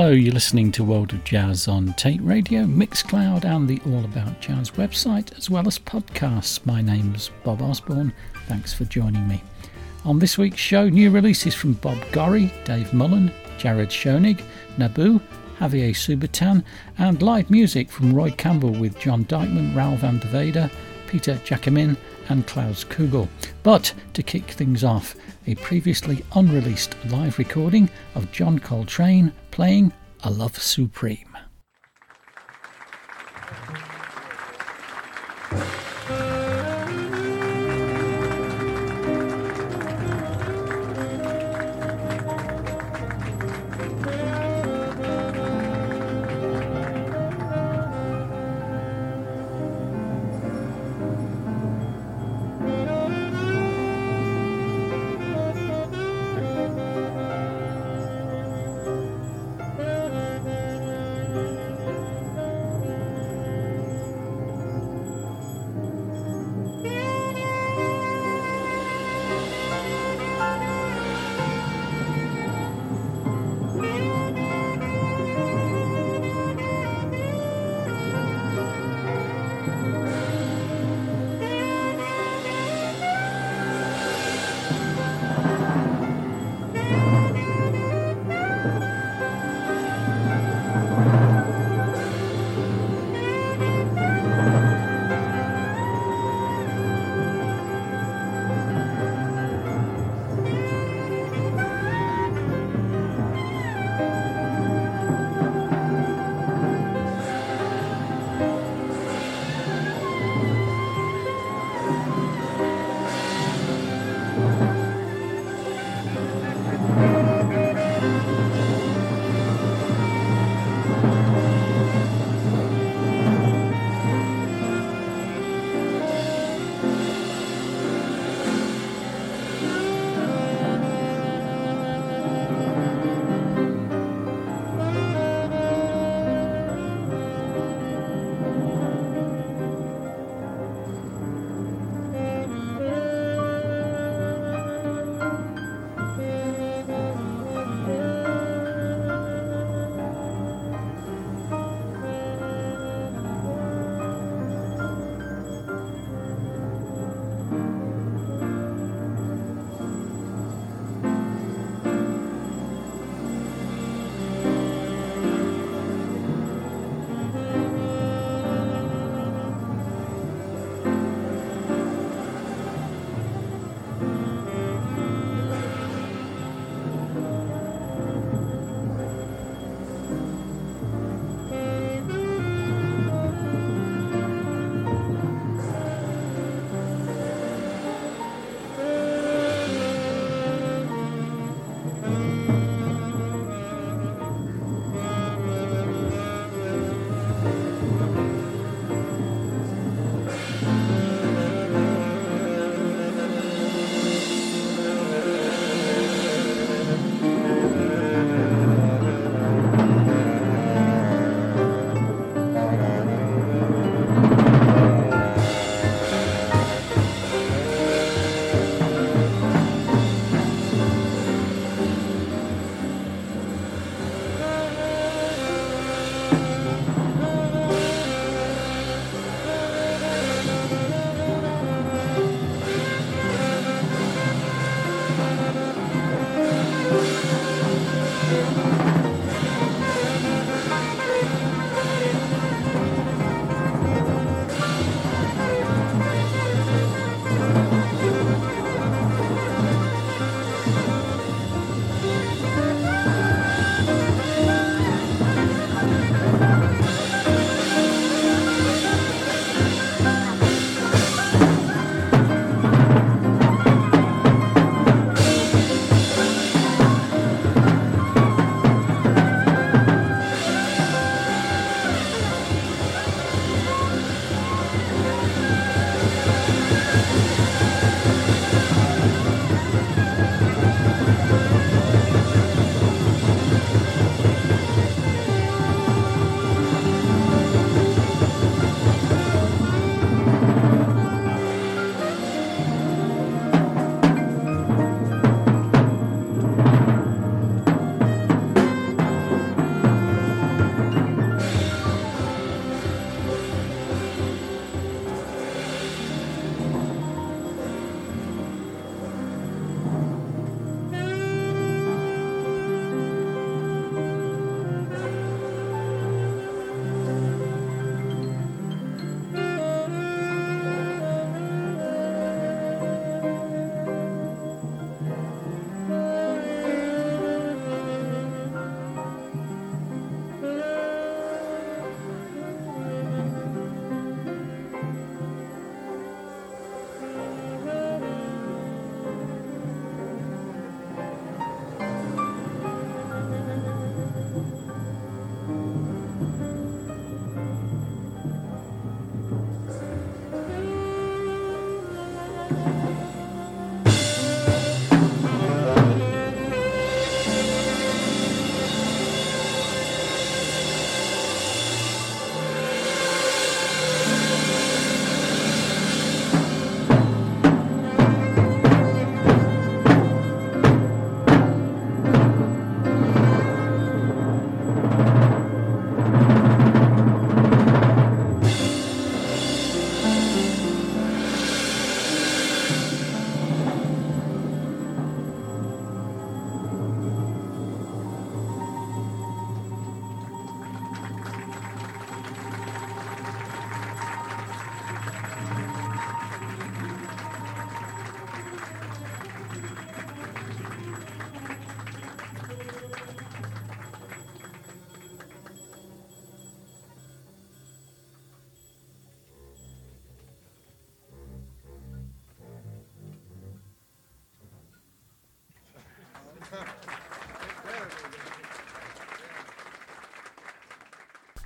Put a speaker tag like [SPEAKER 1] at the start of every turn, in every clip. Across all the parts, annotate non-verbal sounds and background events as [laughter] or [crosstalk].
[SPEAKER 1] Hello, you're listening to World of Jazz on Tate Radio, Mixcloud, and the All About Jazz website, as well as podcasts. My name's Bob Osborne. Thanks for joining me. On this week's show, new releases from Bob Gorry, Dave Mullen, Jared Schonig, Naboo, Javier Subatin, and live music from Roy Campbell with John Dikeman, Raoul van der Weide, Peter Jacquemyn, and Klaus Kugel. But to kick things off, a previously unreleased live recording of John Coltrane playing A Love Supreme.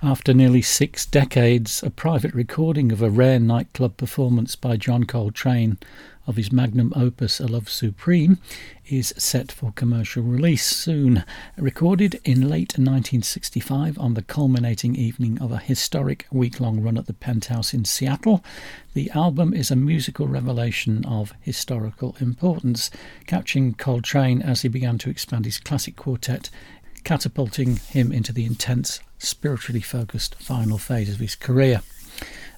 [SPEAKER 1] After nearly six decades, a private recording of a rare nightclub performance by John Coltrane of his magnum opus A Love Supreme is set for commercial release soon. Recorded in late 1965 on the culminating evening of a historic week long run at the Penthouse in Seattle, the album is a musical revelation of historical importance, capturing Coltrane as he began to expand his classic quartet catapulting him into the intense, spiritually focused final phase of his career.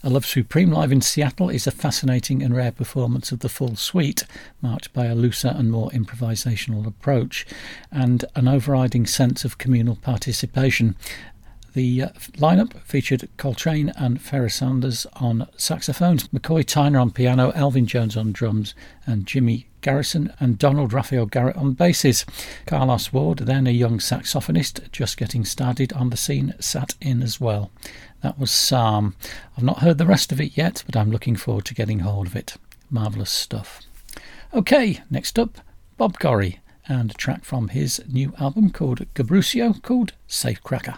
[SPEAKER 1] A Love Supreme live in Seattle is a fascinating and rare performance of the full suite, marked by a looser and more improvisational approach and an overriding sense of communal participation. The uh, lineup featured Coltrane and Pharoah Sanders on saxophones, McCoy Tyner on piano, Elvin Jones on drums, and Jimmy Garrison and Donald Raphael Garrett on basses. Carlos Ward, then a young saxophonist just getting started on the scene, sat in as well. That was Psalm. I've not heard the rest of it yet, but I'm looking forward to getting hold of it. Marvellous stuff. Okay, next up, Bob Gorry and a track from his new album called Gabrucio called Safecracker.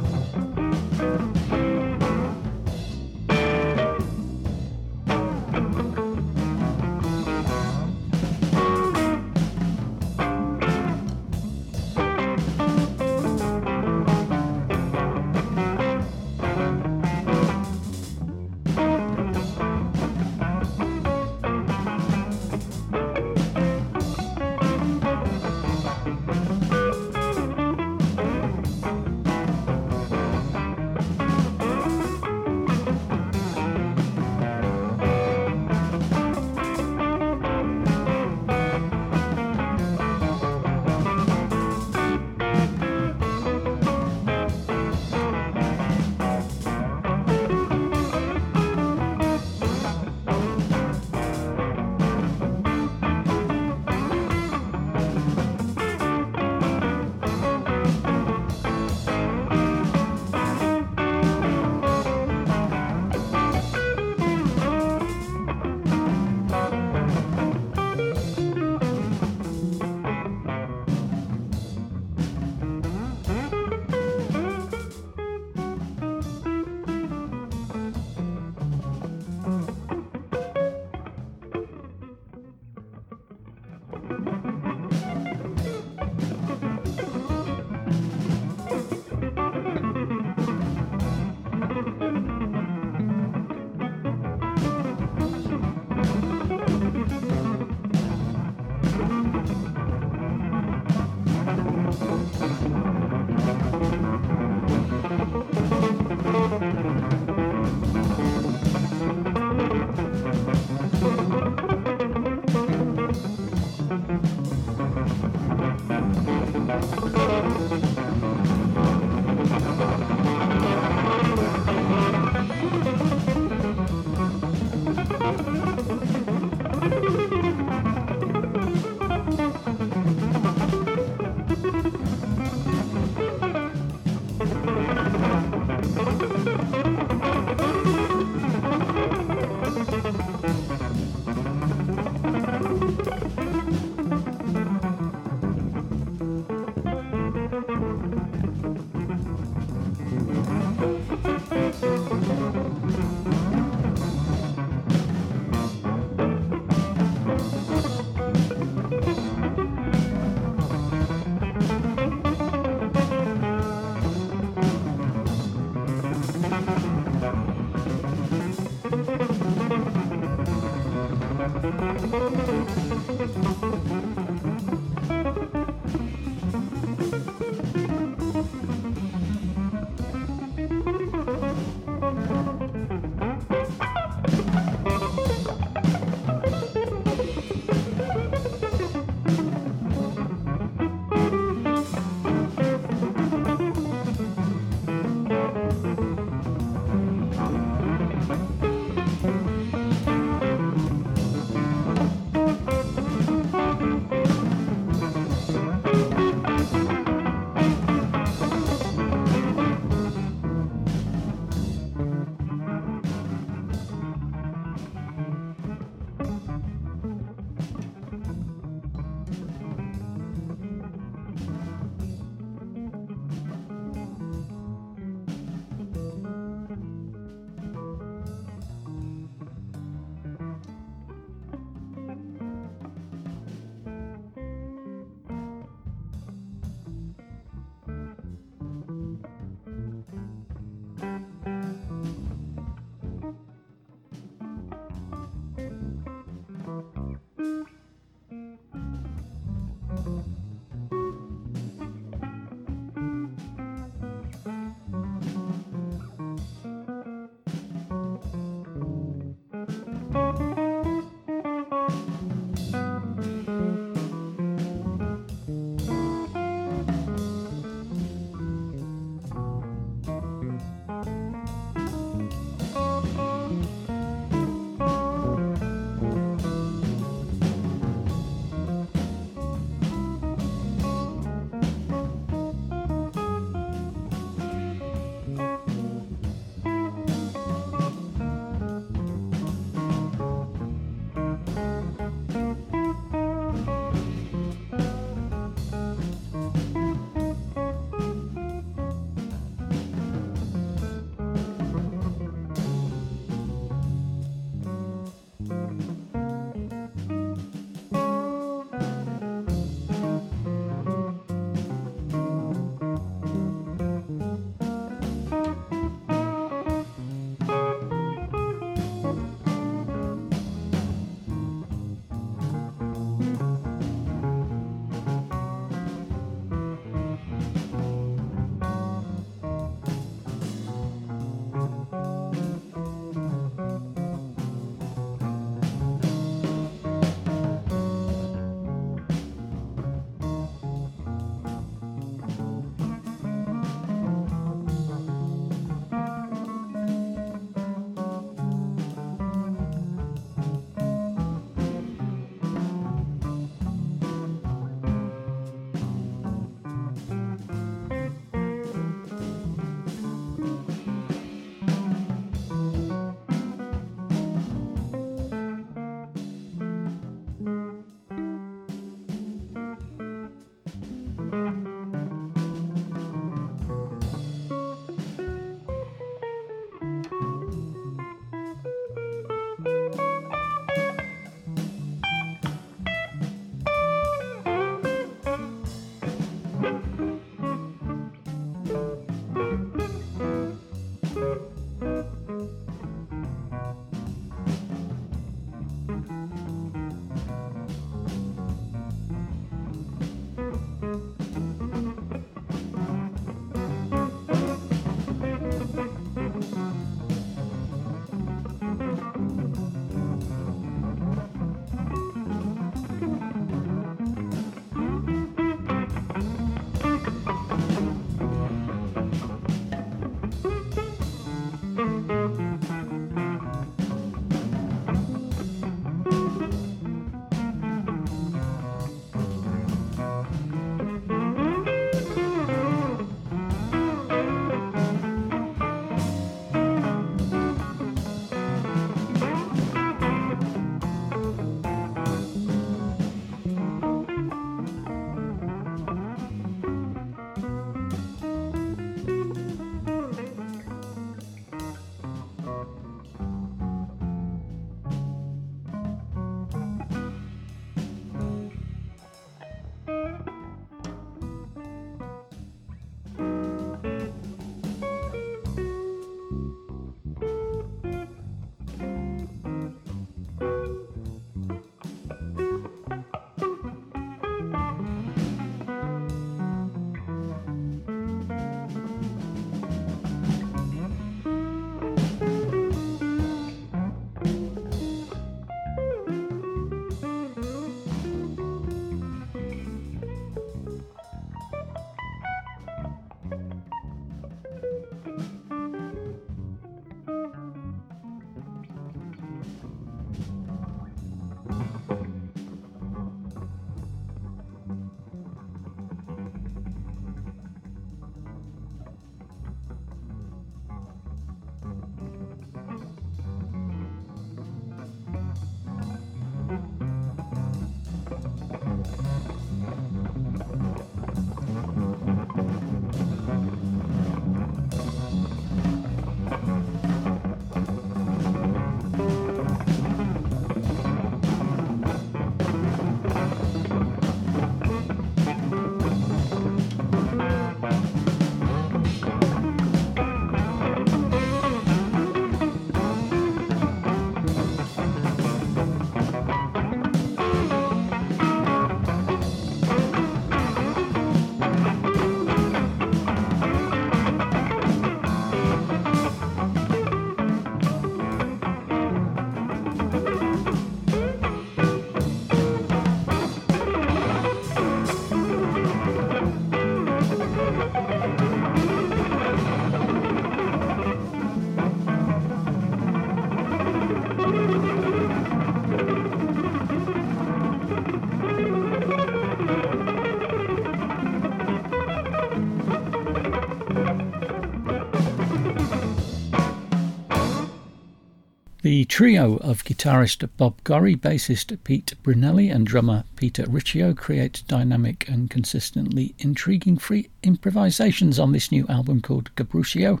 [SPEAKER 1] The trio of guitarist Bob Gorry, bassist Pete Brunelli, and drummer Peter Riccio create dynamic and consistently intriguing free improvisations on this new album called Gabrucio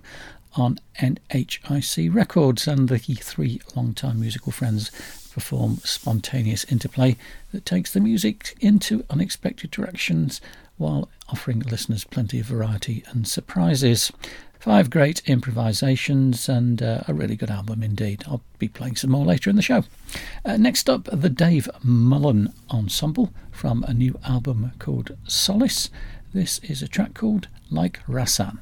[SPEAKER 1] on NHIC Records, and the three long-time musical friends perform spontaneous interplay that takes the music into unexpected directions while offering listeners plenty of variety and surprises. Five great improvisations and uh, a really good album indeed. I'll be playing some more later in the show. Uh, next up, the Dave Mullen Ensemble from a new album called Solace. This is a track called Like Rasan.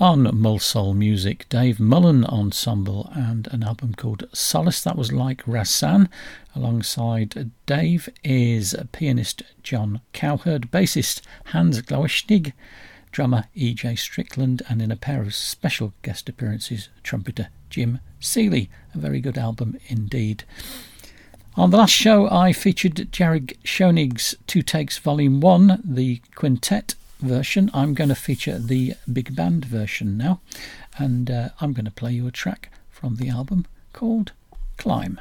[SPEAKER 1] On Mulsoul Music, Dave Mullen Ensemble, and an album called Solace that was like Rasan. Alongside Dave is pianist Jon Cowherd, bassist Hans Glawischnig, drummer E.J. Strickland, and in a pair of special guest appearances, trumpeter Jim Seeley. A very good album indeed. On the last show, I featured Jared Schonig's Two Takes Volume 1, the quintet version. I'm going to feature the big band version now, and uh, I'm going to play you a track from the album called Climb.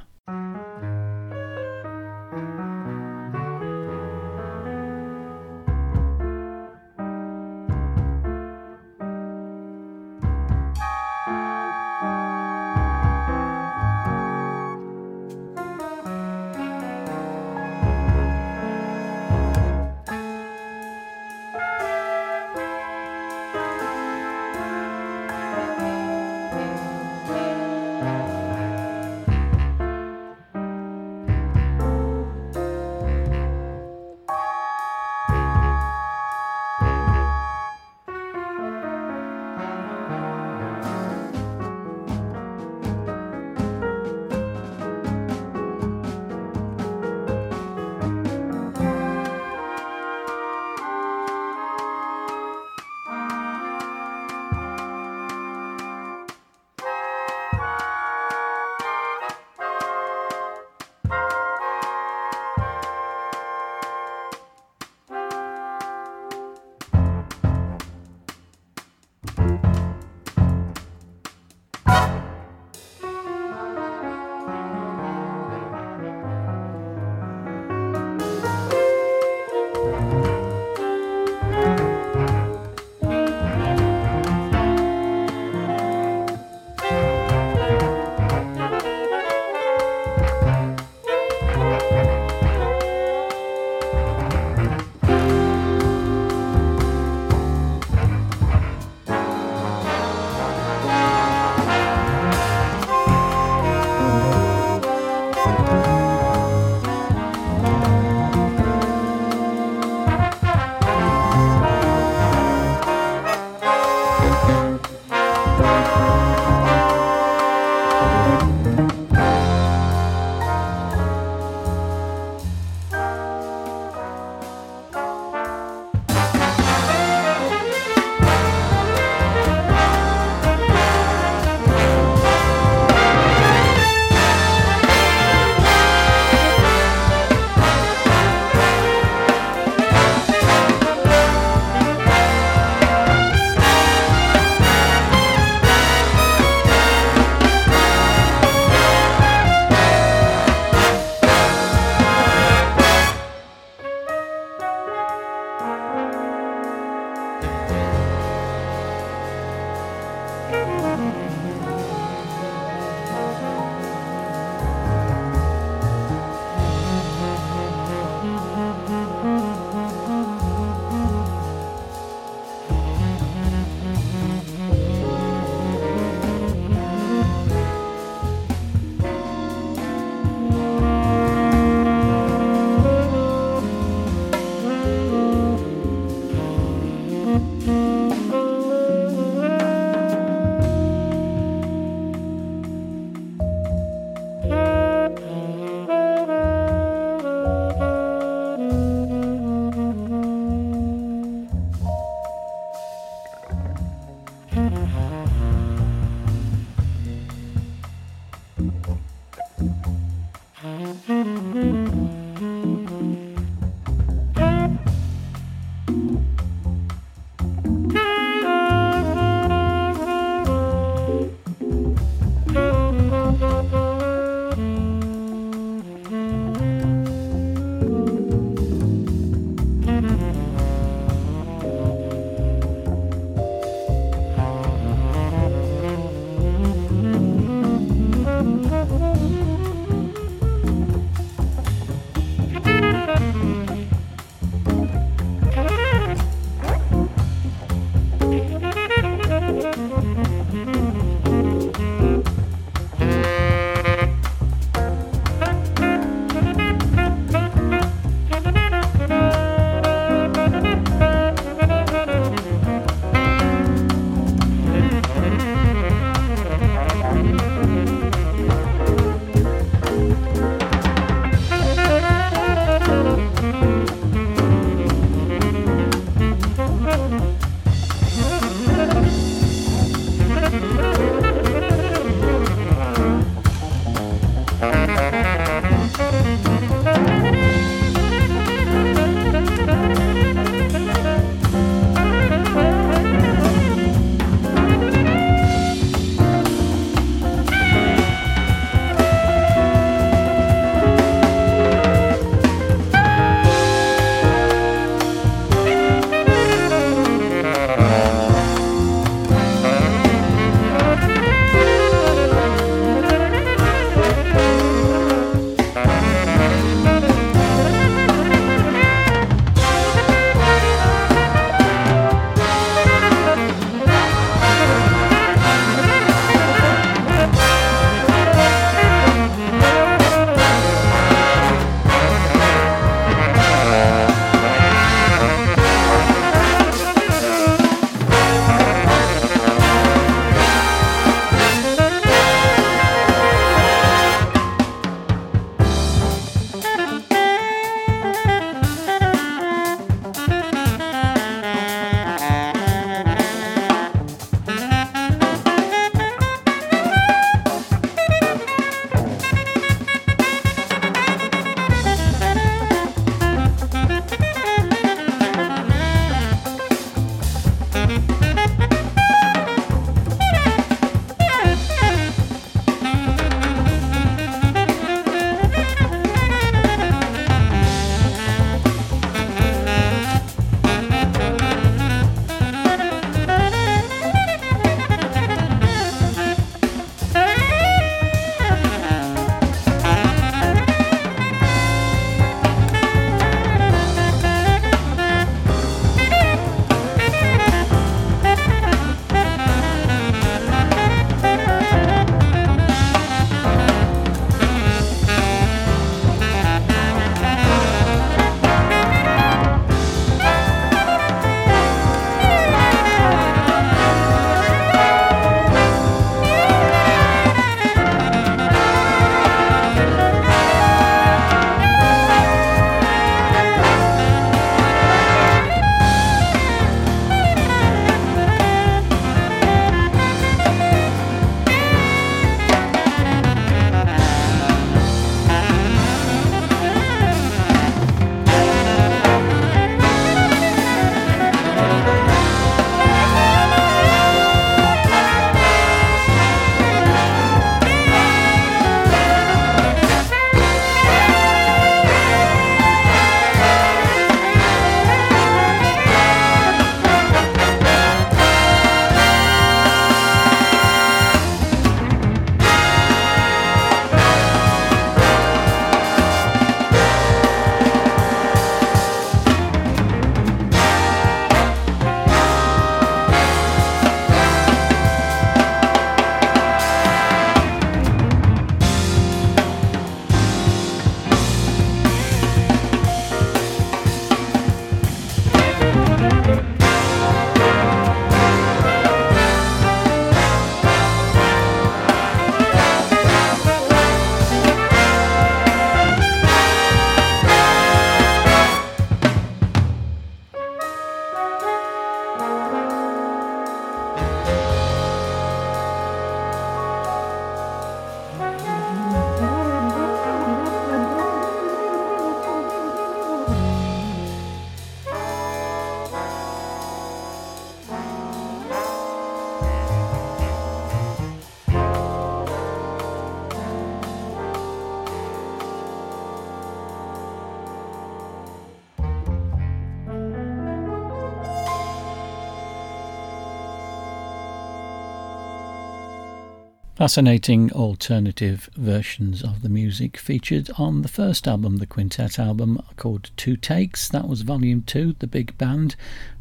[SPEAKER 1] Fascinating alternative versions of the music featured on the first album, the quintet album called Two Takes. That was volume two, The Big Band,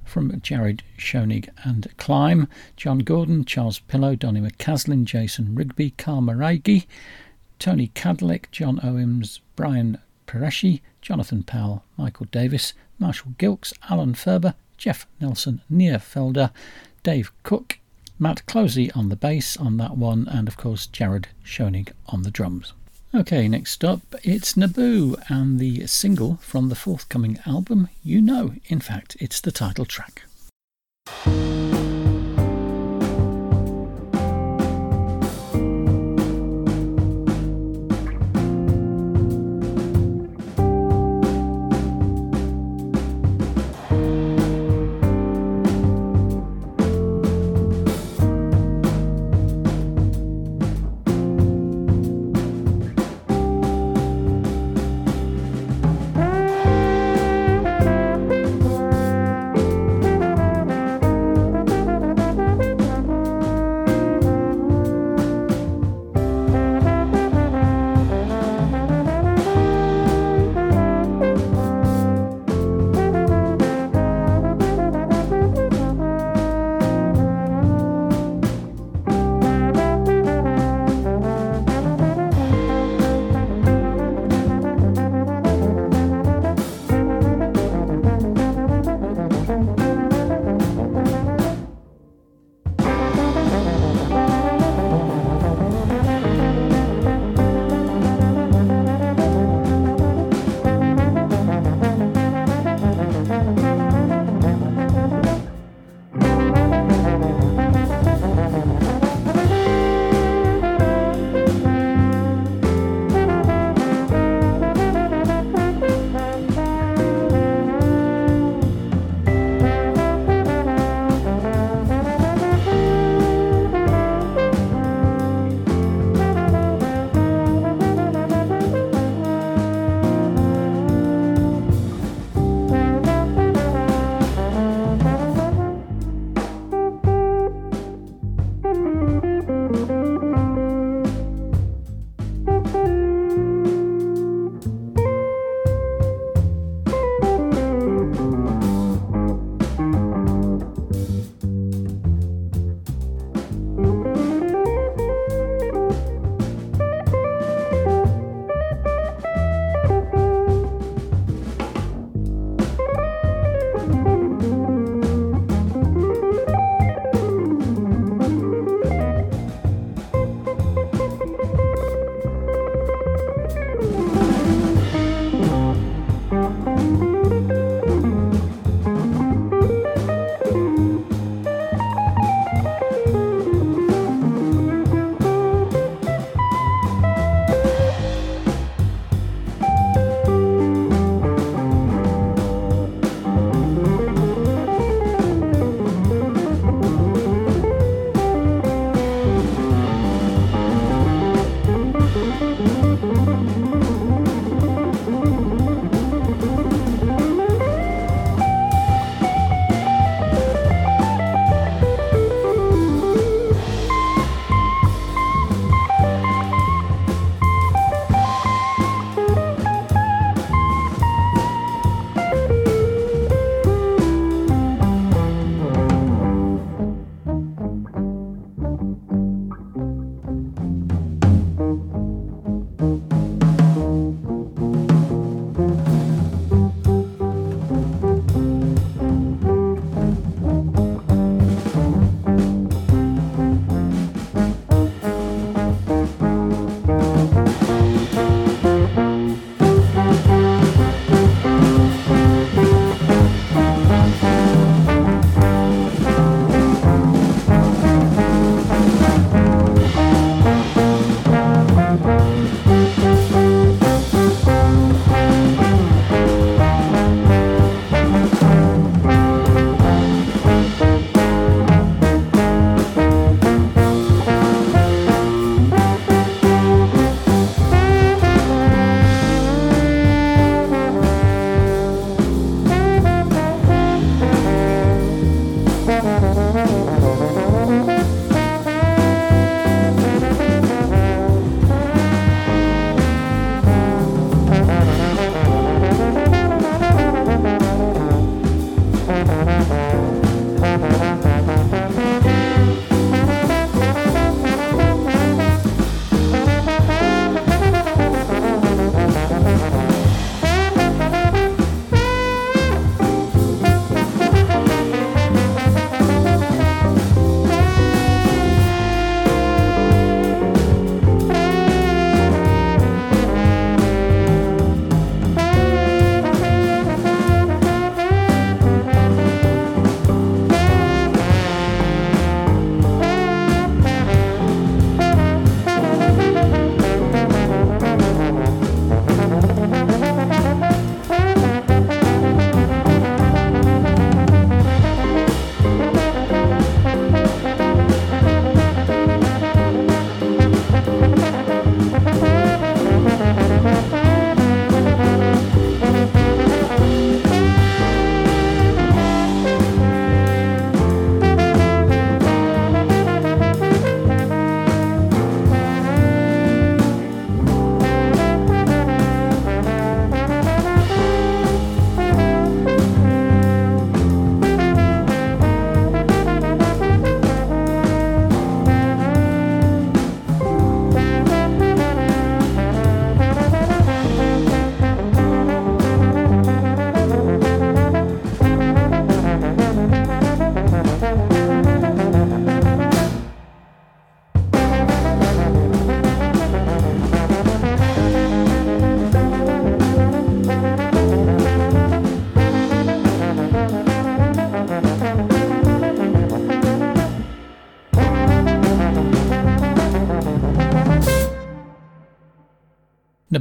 [SPEAKER 1] from Jared Schonig and Climb, John Gordon, Charles Pillow, Donny McCaslin, Jason Rigby, Carl Maraghi, Tony Kadleck, John Owens, Brian Pareschi, Jonathan Powell, Michael Davis, Marshall Gilkes, Alan Ferber, Jeff Nelson, Nir Felder, Dave Cook, Matt Clohesy on the bass on that one, and of course Jared Schonig on the drums. Okay, next up, it's Nabou and the single from the forthcoming album, You Know. In fact, it's the title track.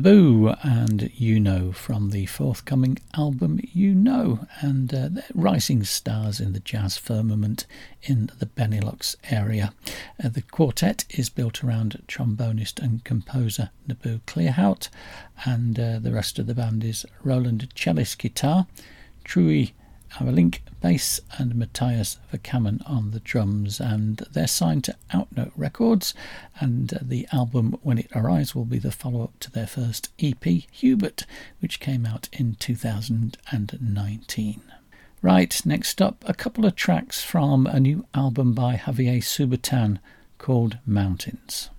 [SPEAKER 1] Nabou and You Know from the forthcoming album You Know, and uh, they're rising stars in the jazz firmament in the Benelux area. Uh, the quartet is built around trombonist and composer Nabou Claerhout, and uh, the rest of the band is Roeland Celis guitar, Trui Amerlinck bass and Matthias Verkamen on the drums, and they're signed to Outnote Records. And uh, the album, when it arrives, will be the follow up to their first EP, Hubert, which came out in 2019. Right, next up, a couple of tracks from a new album by Javier Subatin called Mountains.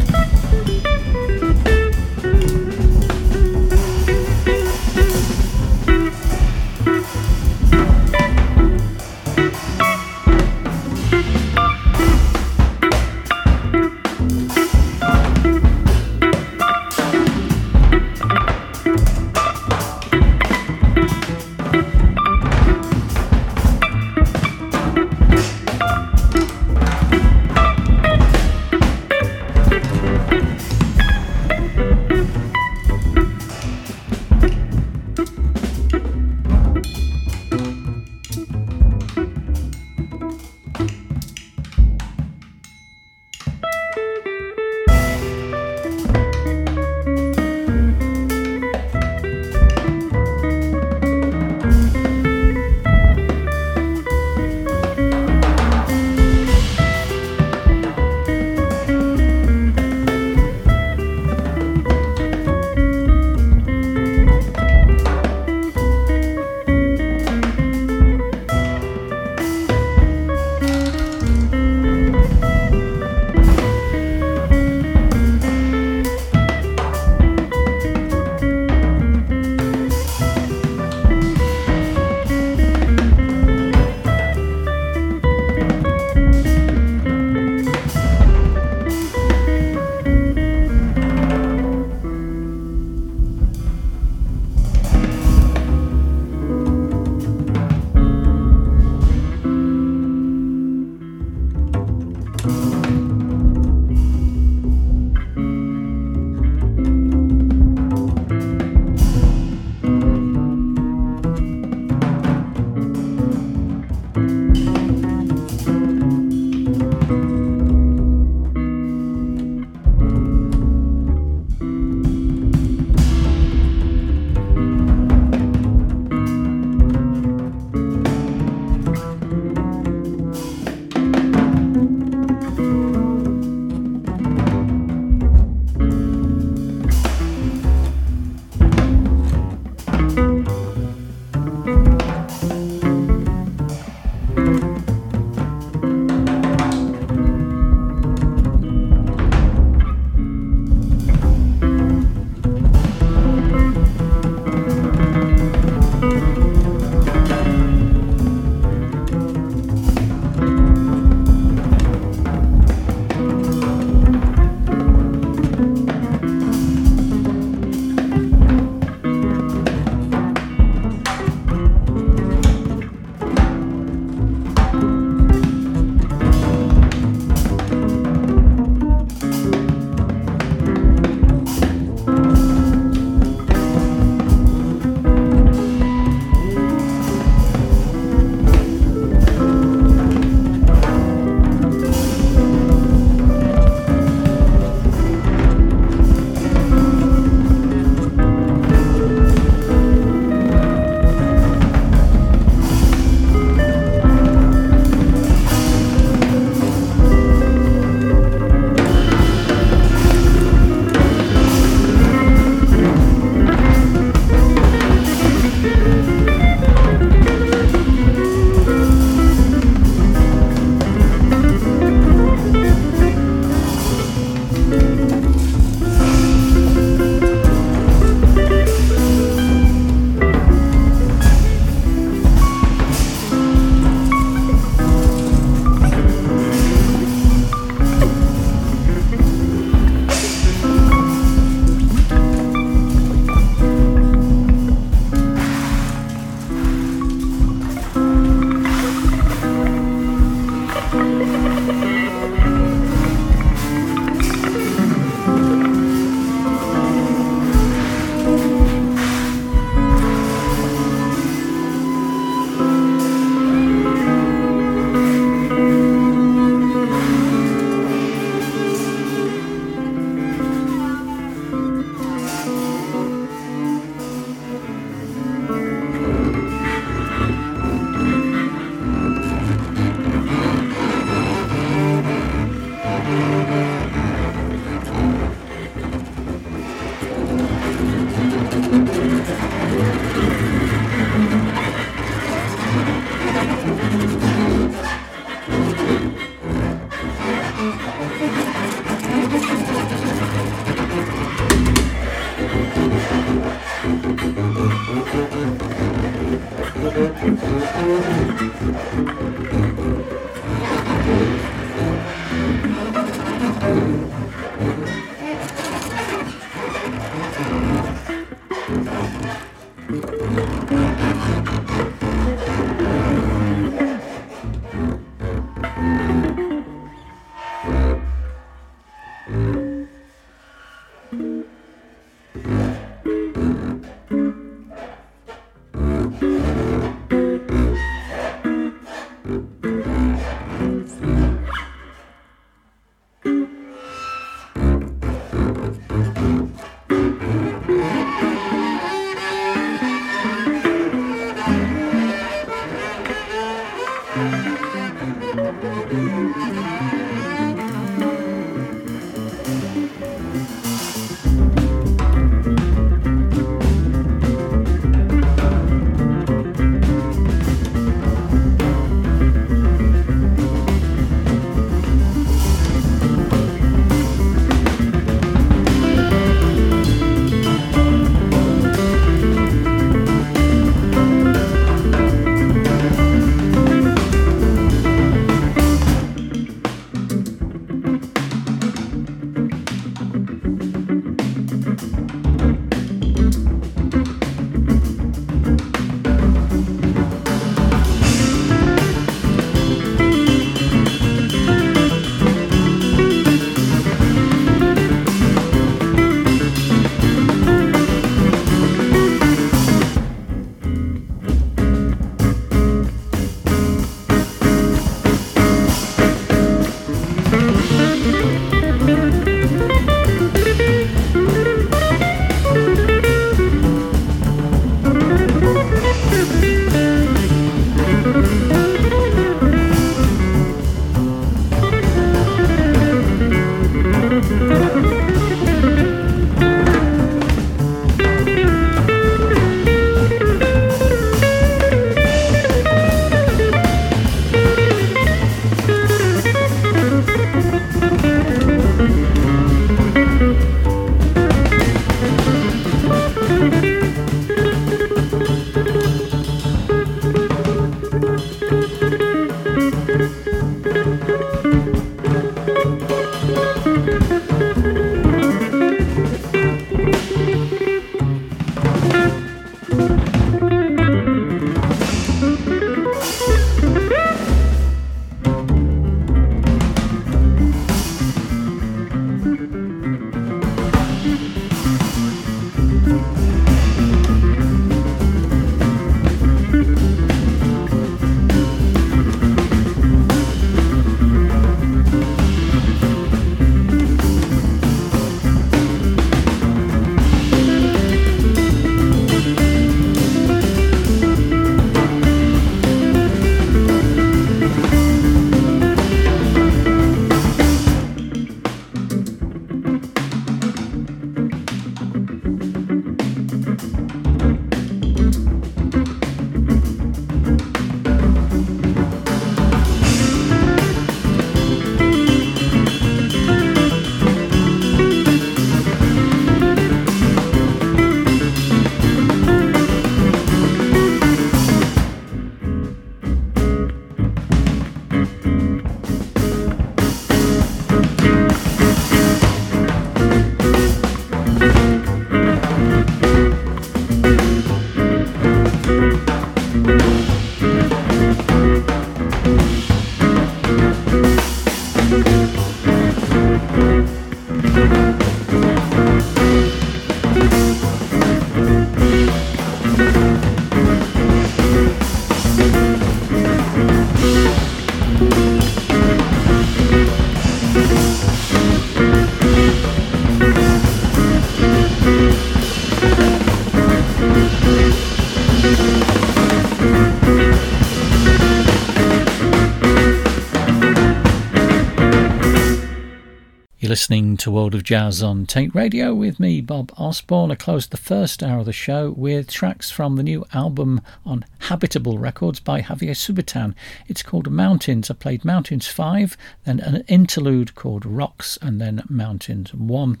[SPEAKER 1] Listening to World of Jazz on Tate Radio with me, Bob Osborne. I closed the first hour of the show with tracks from the new album on Habitable Records by Javier Subatin. It's called Mountains. I played Mountains 5, then an interlude called Rocks, and then Mountains 1.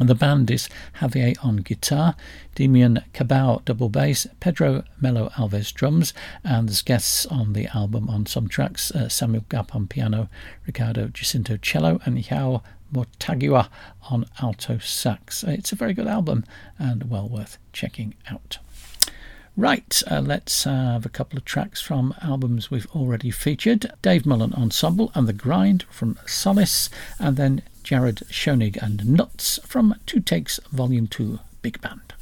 [SPEAKER 1] And the band is Javier on guitar, Demian Cabaud double bass, Pedro Melo Alves drums, and there's guests on the album on some tracks uh, Samuel Gapp on piano, Ricardo Jacinto cello, and Yao Mortagua on alto sax. It's a very good album and well worth checking out. Right, uh, let's have a couple of tracks from albums we've already featured Dave Mullen Ensemble and The Grind from Solace, and then Jared Schonig and Nuts from Two Takes Volume 2 Big Band.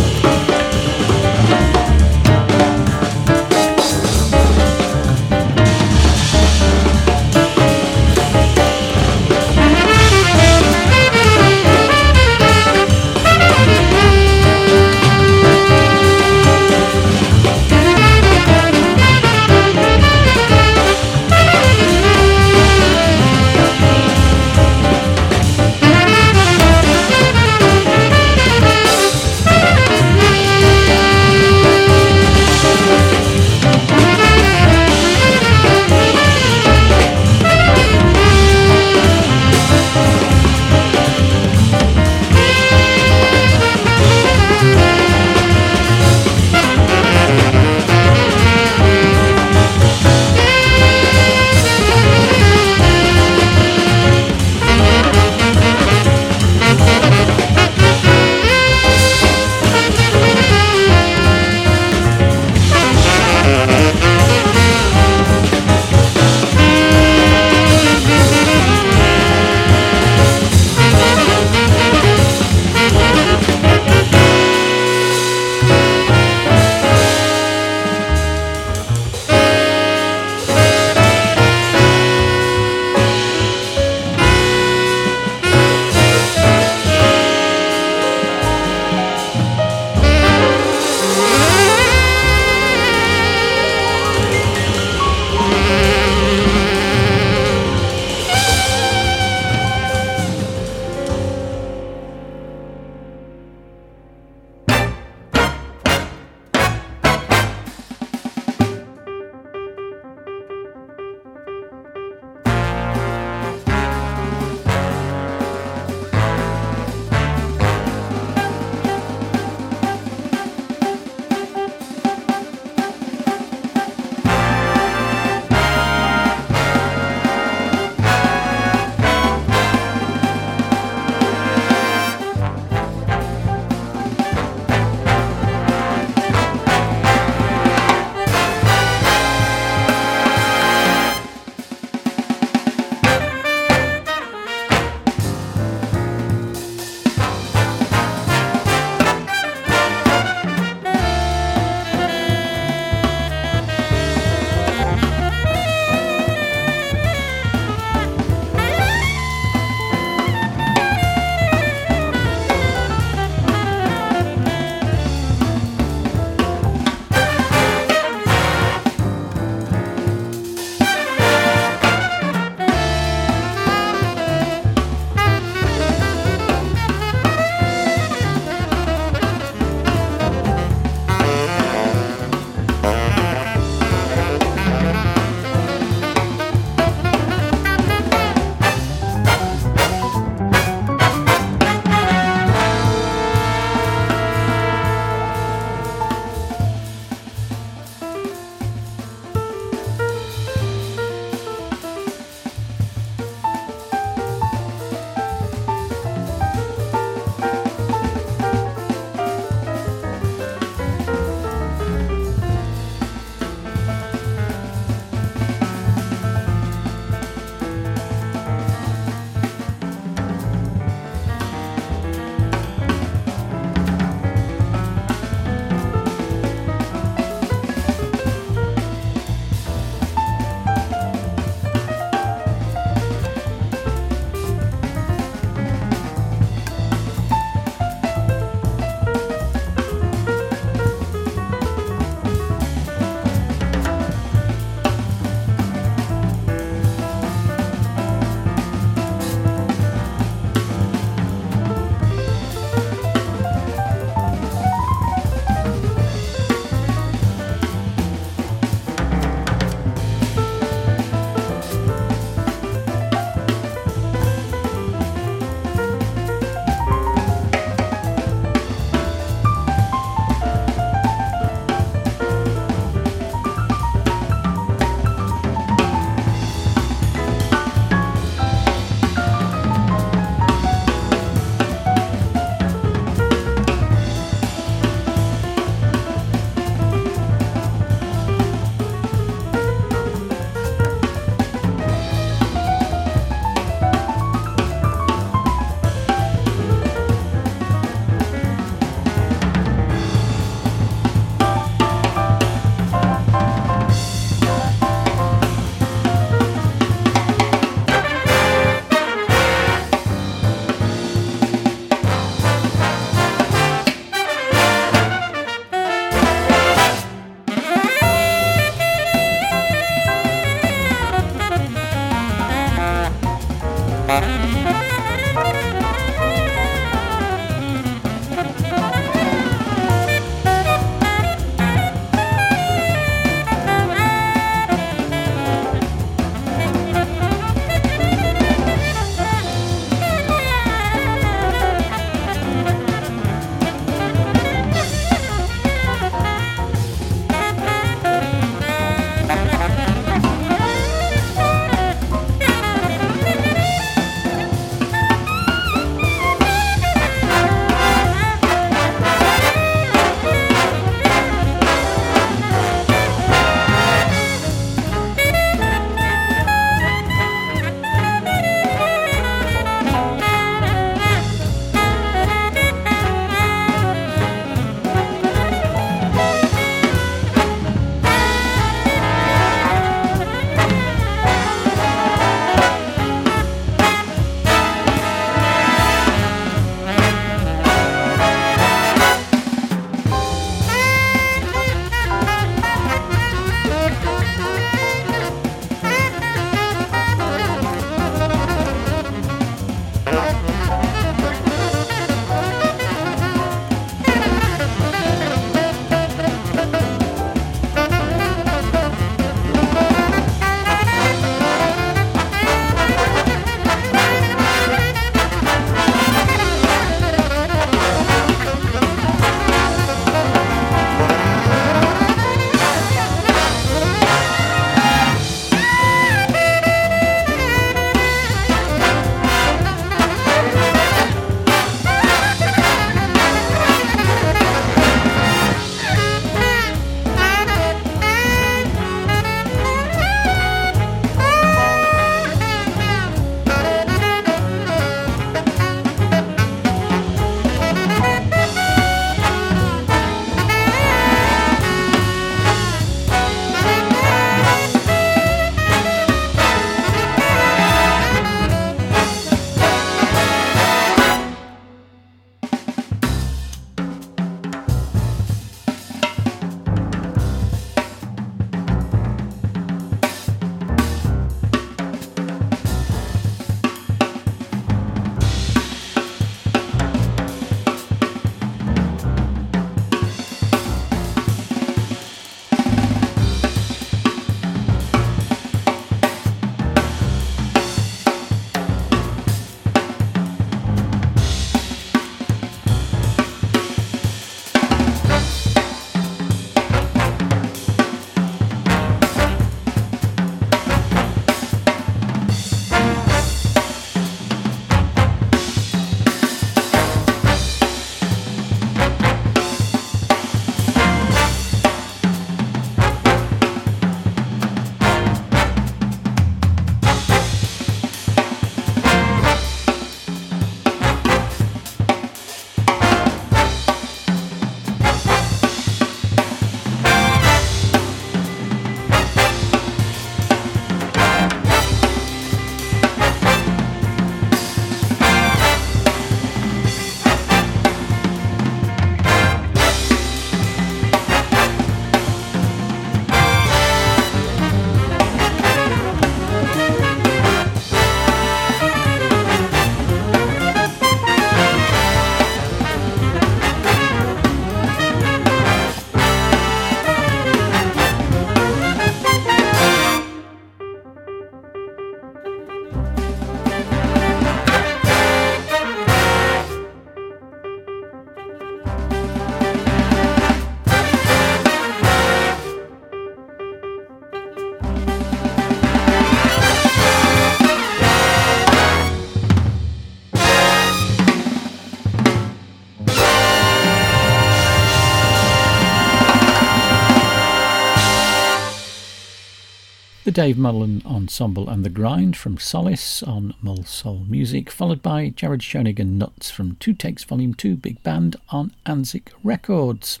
[SPEAKER 1] Dave Mullen Ensemble and the Grind from Solace on Mull Soul Music, followed by Jared Schonig and Nuts from Two Takes Volume 2 Big Band on Anzic Records.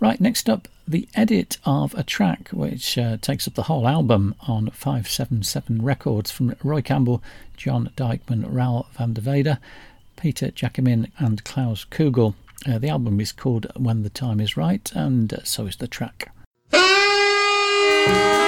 [SPEAKER 1] Right, next up, the edit of a track which uh, takes up the whole album on 577 Records from Roy Campbell, John Dikeman, Raoul van der Weide, Peter Jacquemyn, and Klaus Kugel. Uh, the album is called When the Time is Right, and uh, so is the track. [laughs]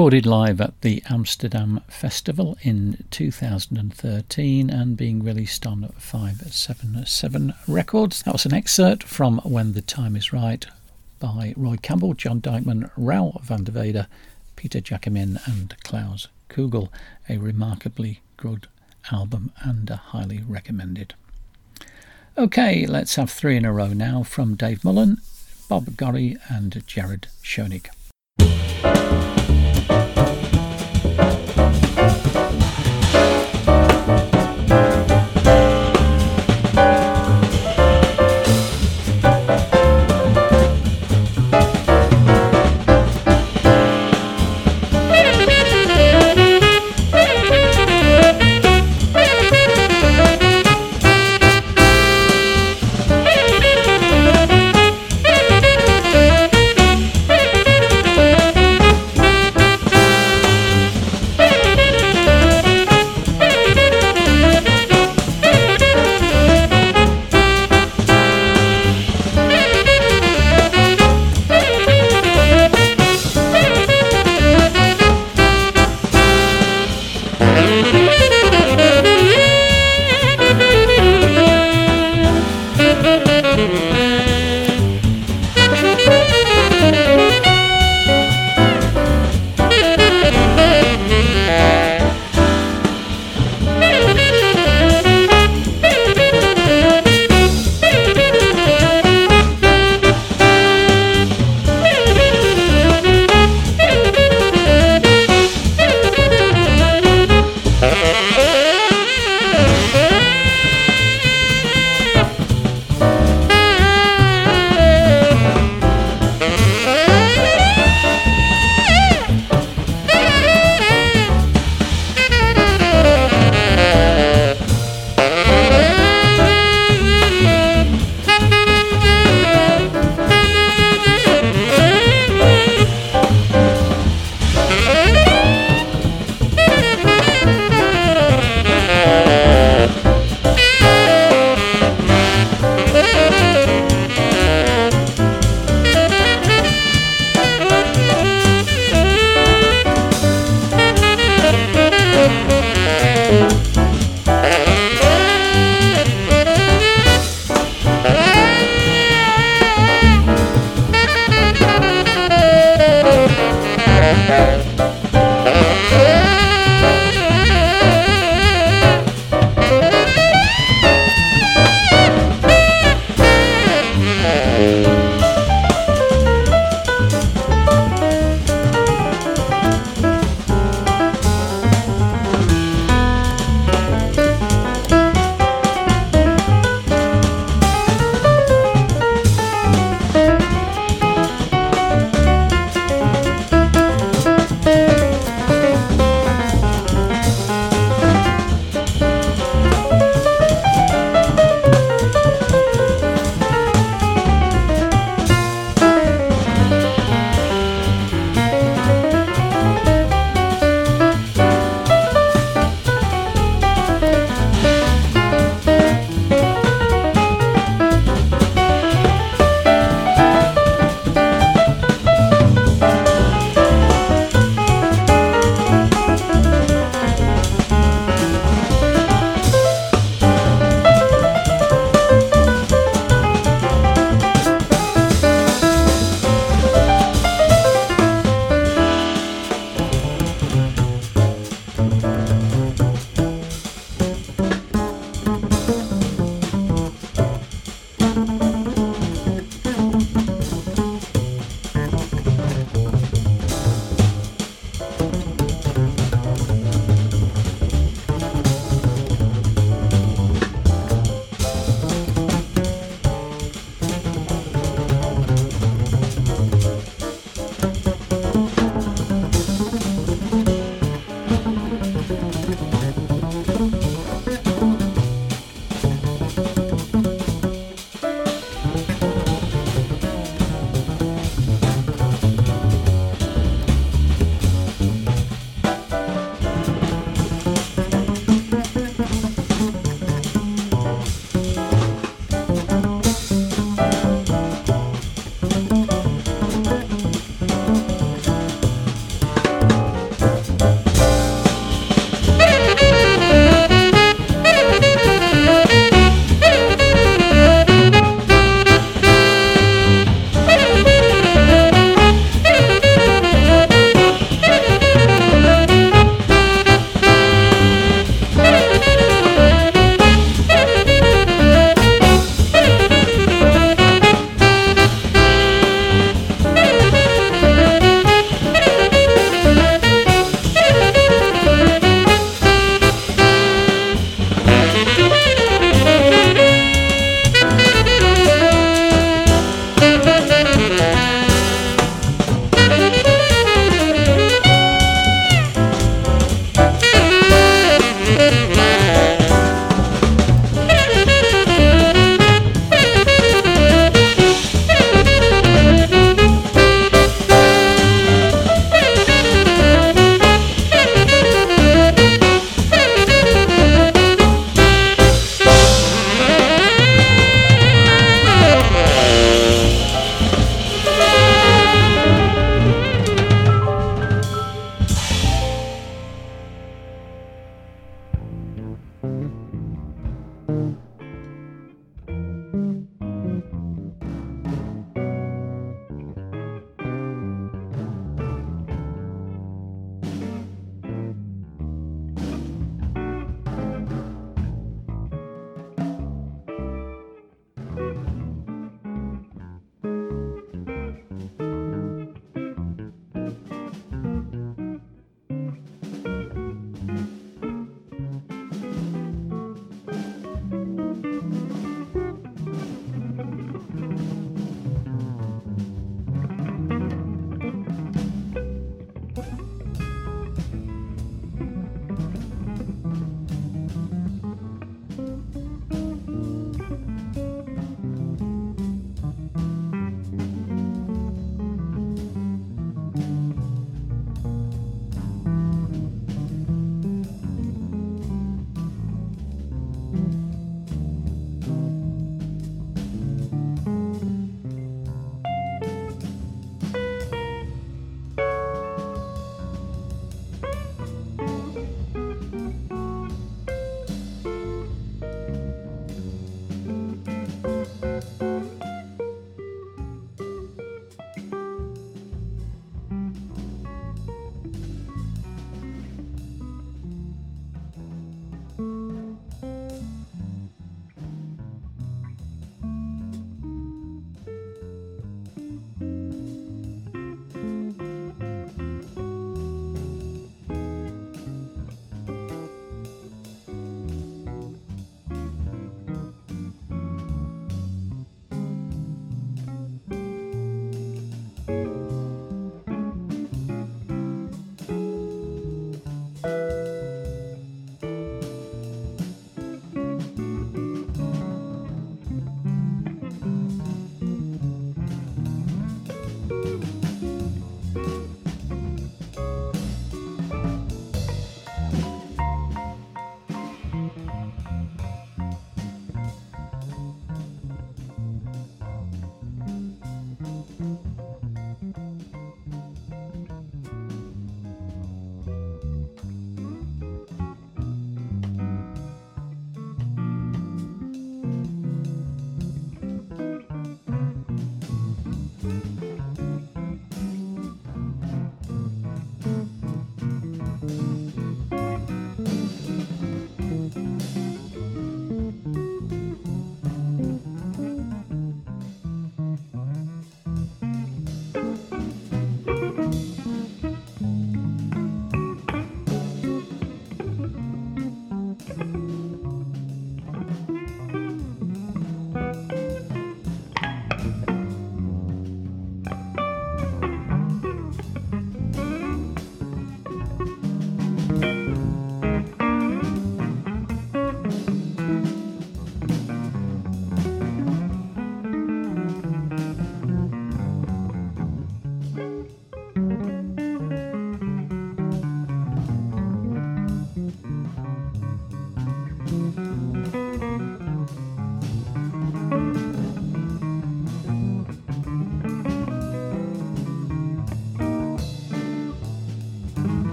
[SPEAKER 1] Recorded live at the Amsterdam Festival in 2013 and being released on 577 Records. That was an excerpt from When the Time is Right by Roy Campbell, John Dikeman, Raoul van der Weide, Peter Jacquemyn, and Klaus Kugel. A remarkably good album and highly recommended. Okay, let's have three in a row now from Dave Mullen, Bob Gorry, and Jared Schonig.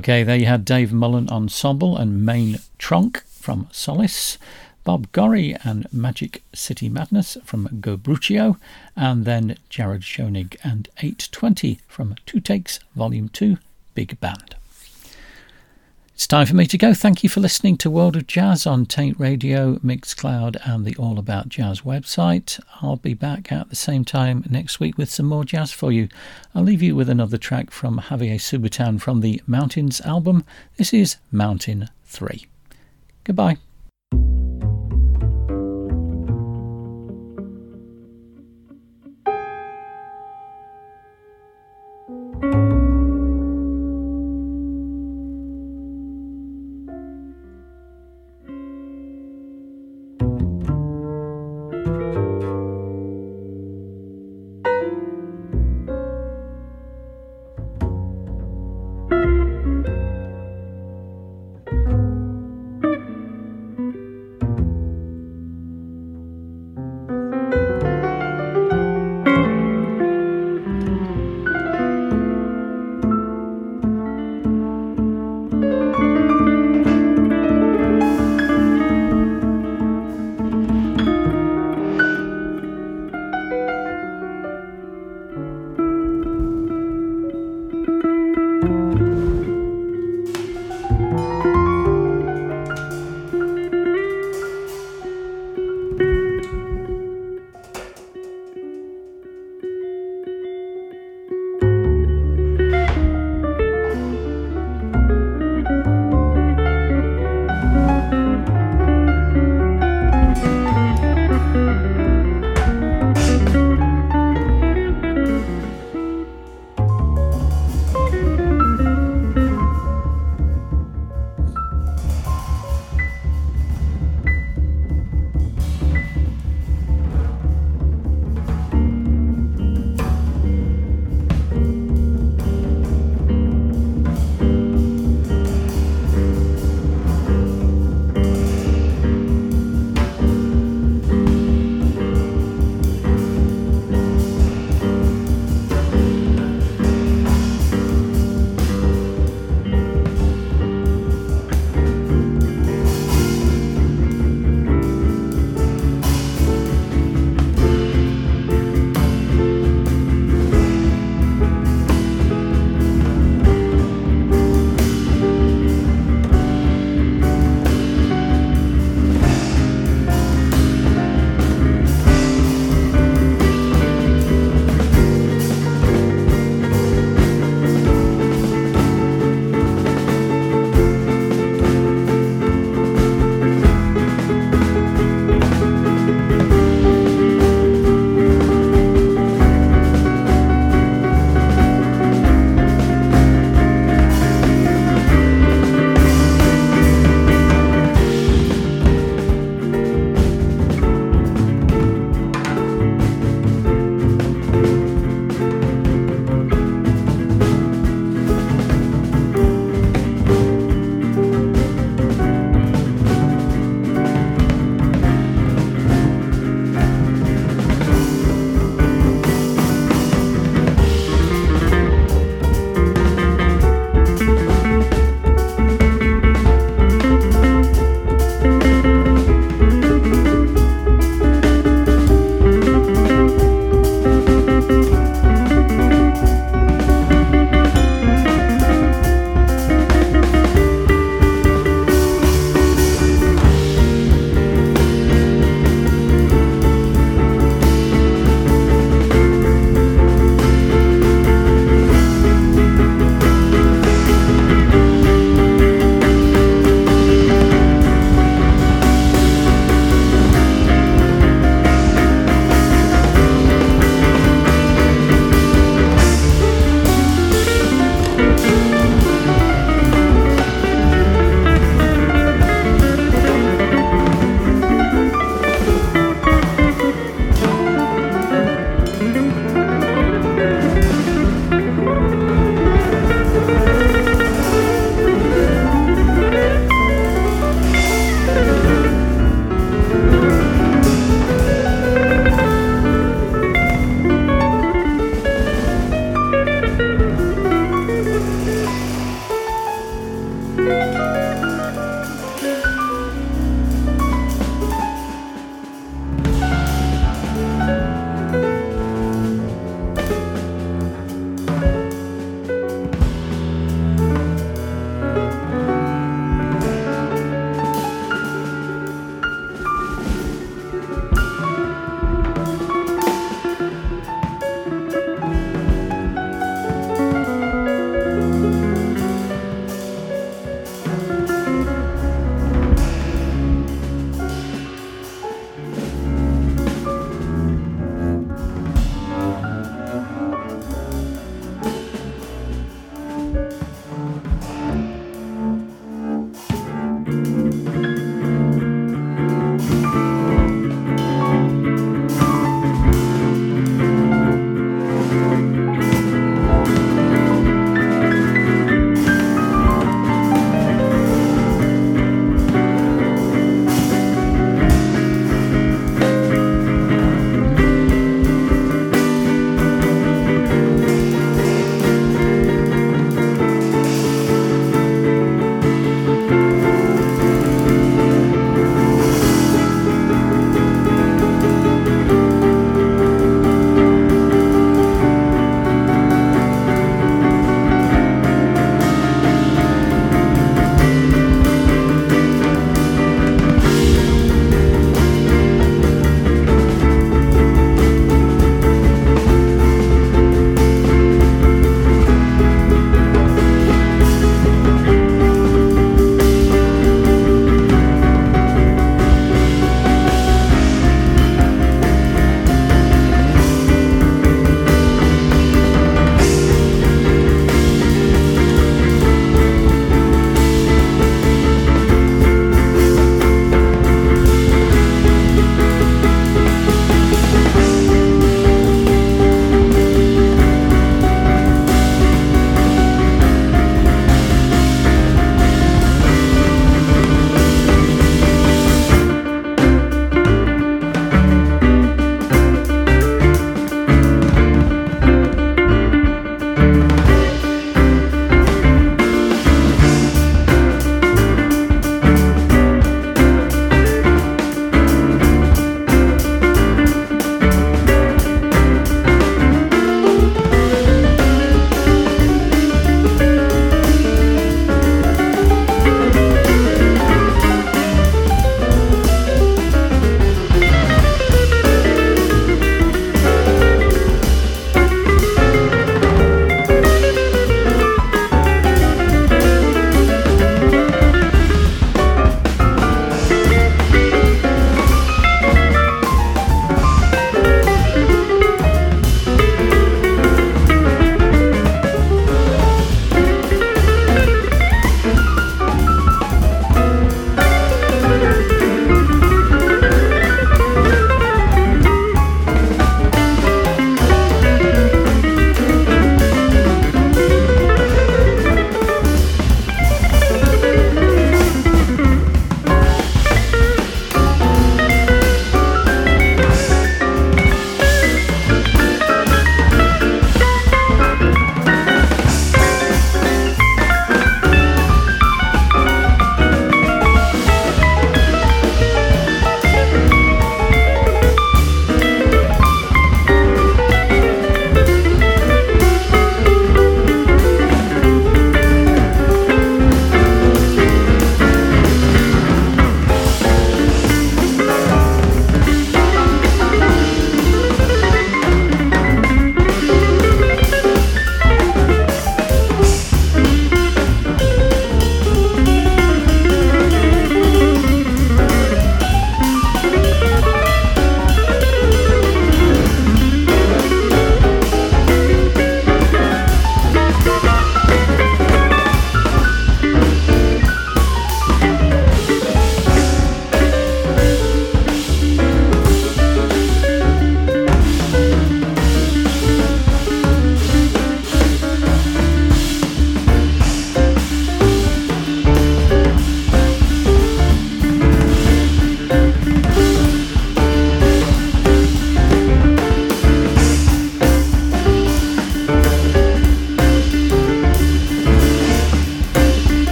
[SPEAKER 1] Okay, there you had Dave Mullen Ensemble and Main Trunk from Solace. Bob Gorry and Magic City Madness from Go Brucio, and then Jared Schonig and 820 from Two Takes Volume 2 Big Band. It's time for me to go. Thank you for listening to World of Jazz on Taint Radio, Mixcloud, and the All About Jazz website. I'll be back at the same time next week with some more jazz for you. I'll leave you with another track from Javier Subatin from the Mountains album. This is Mountain 3. Goodbye.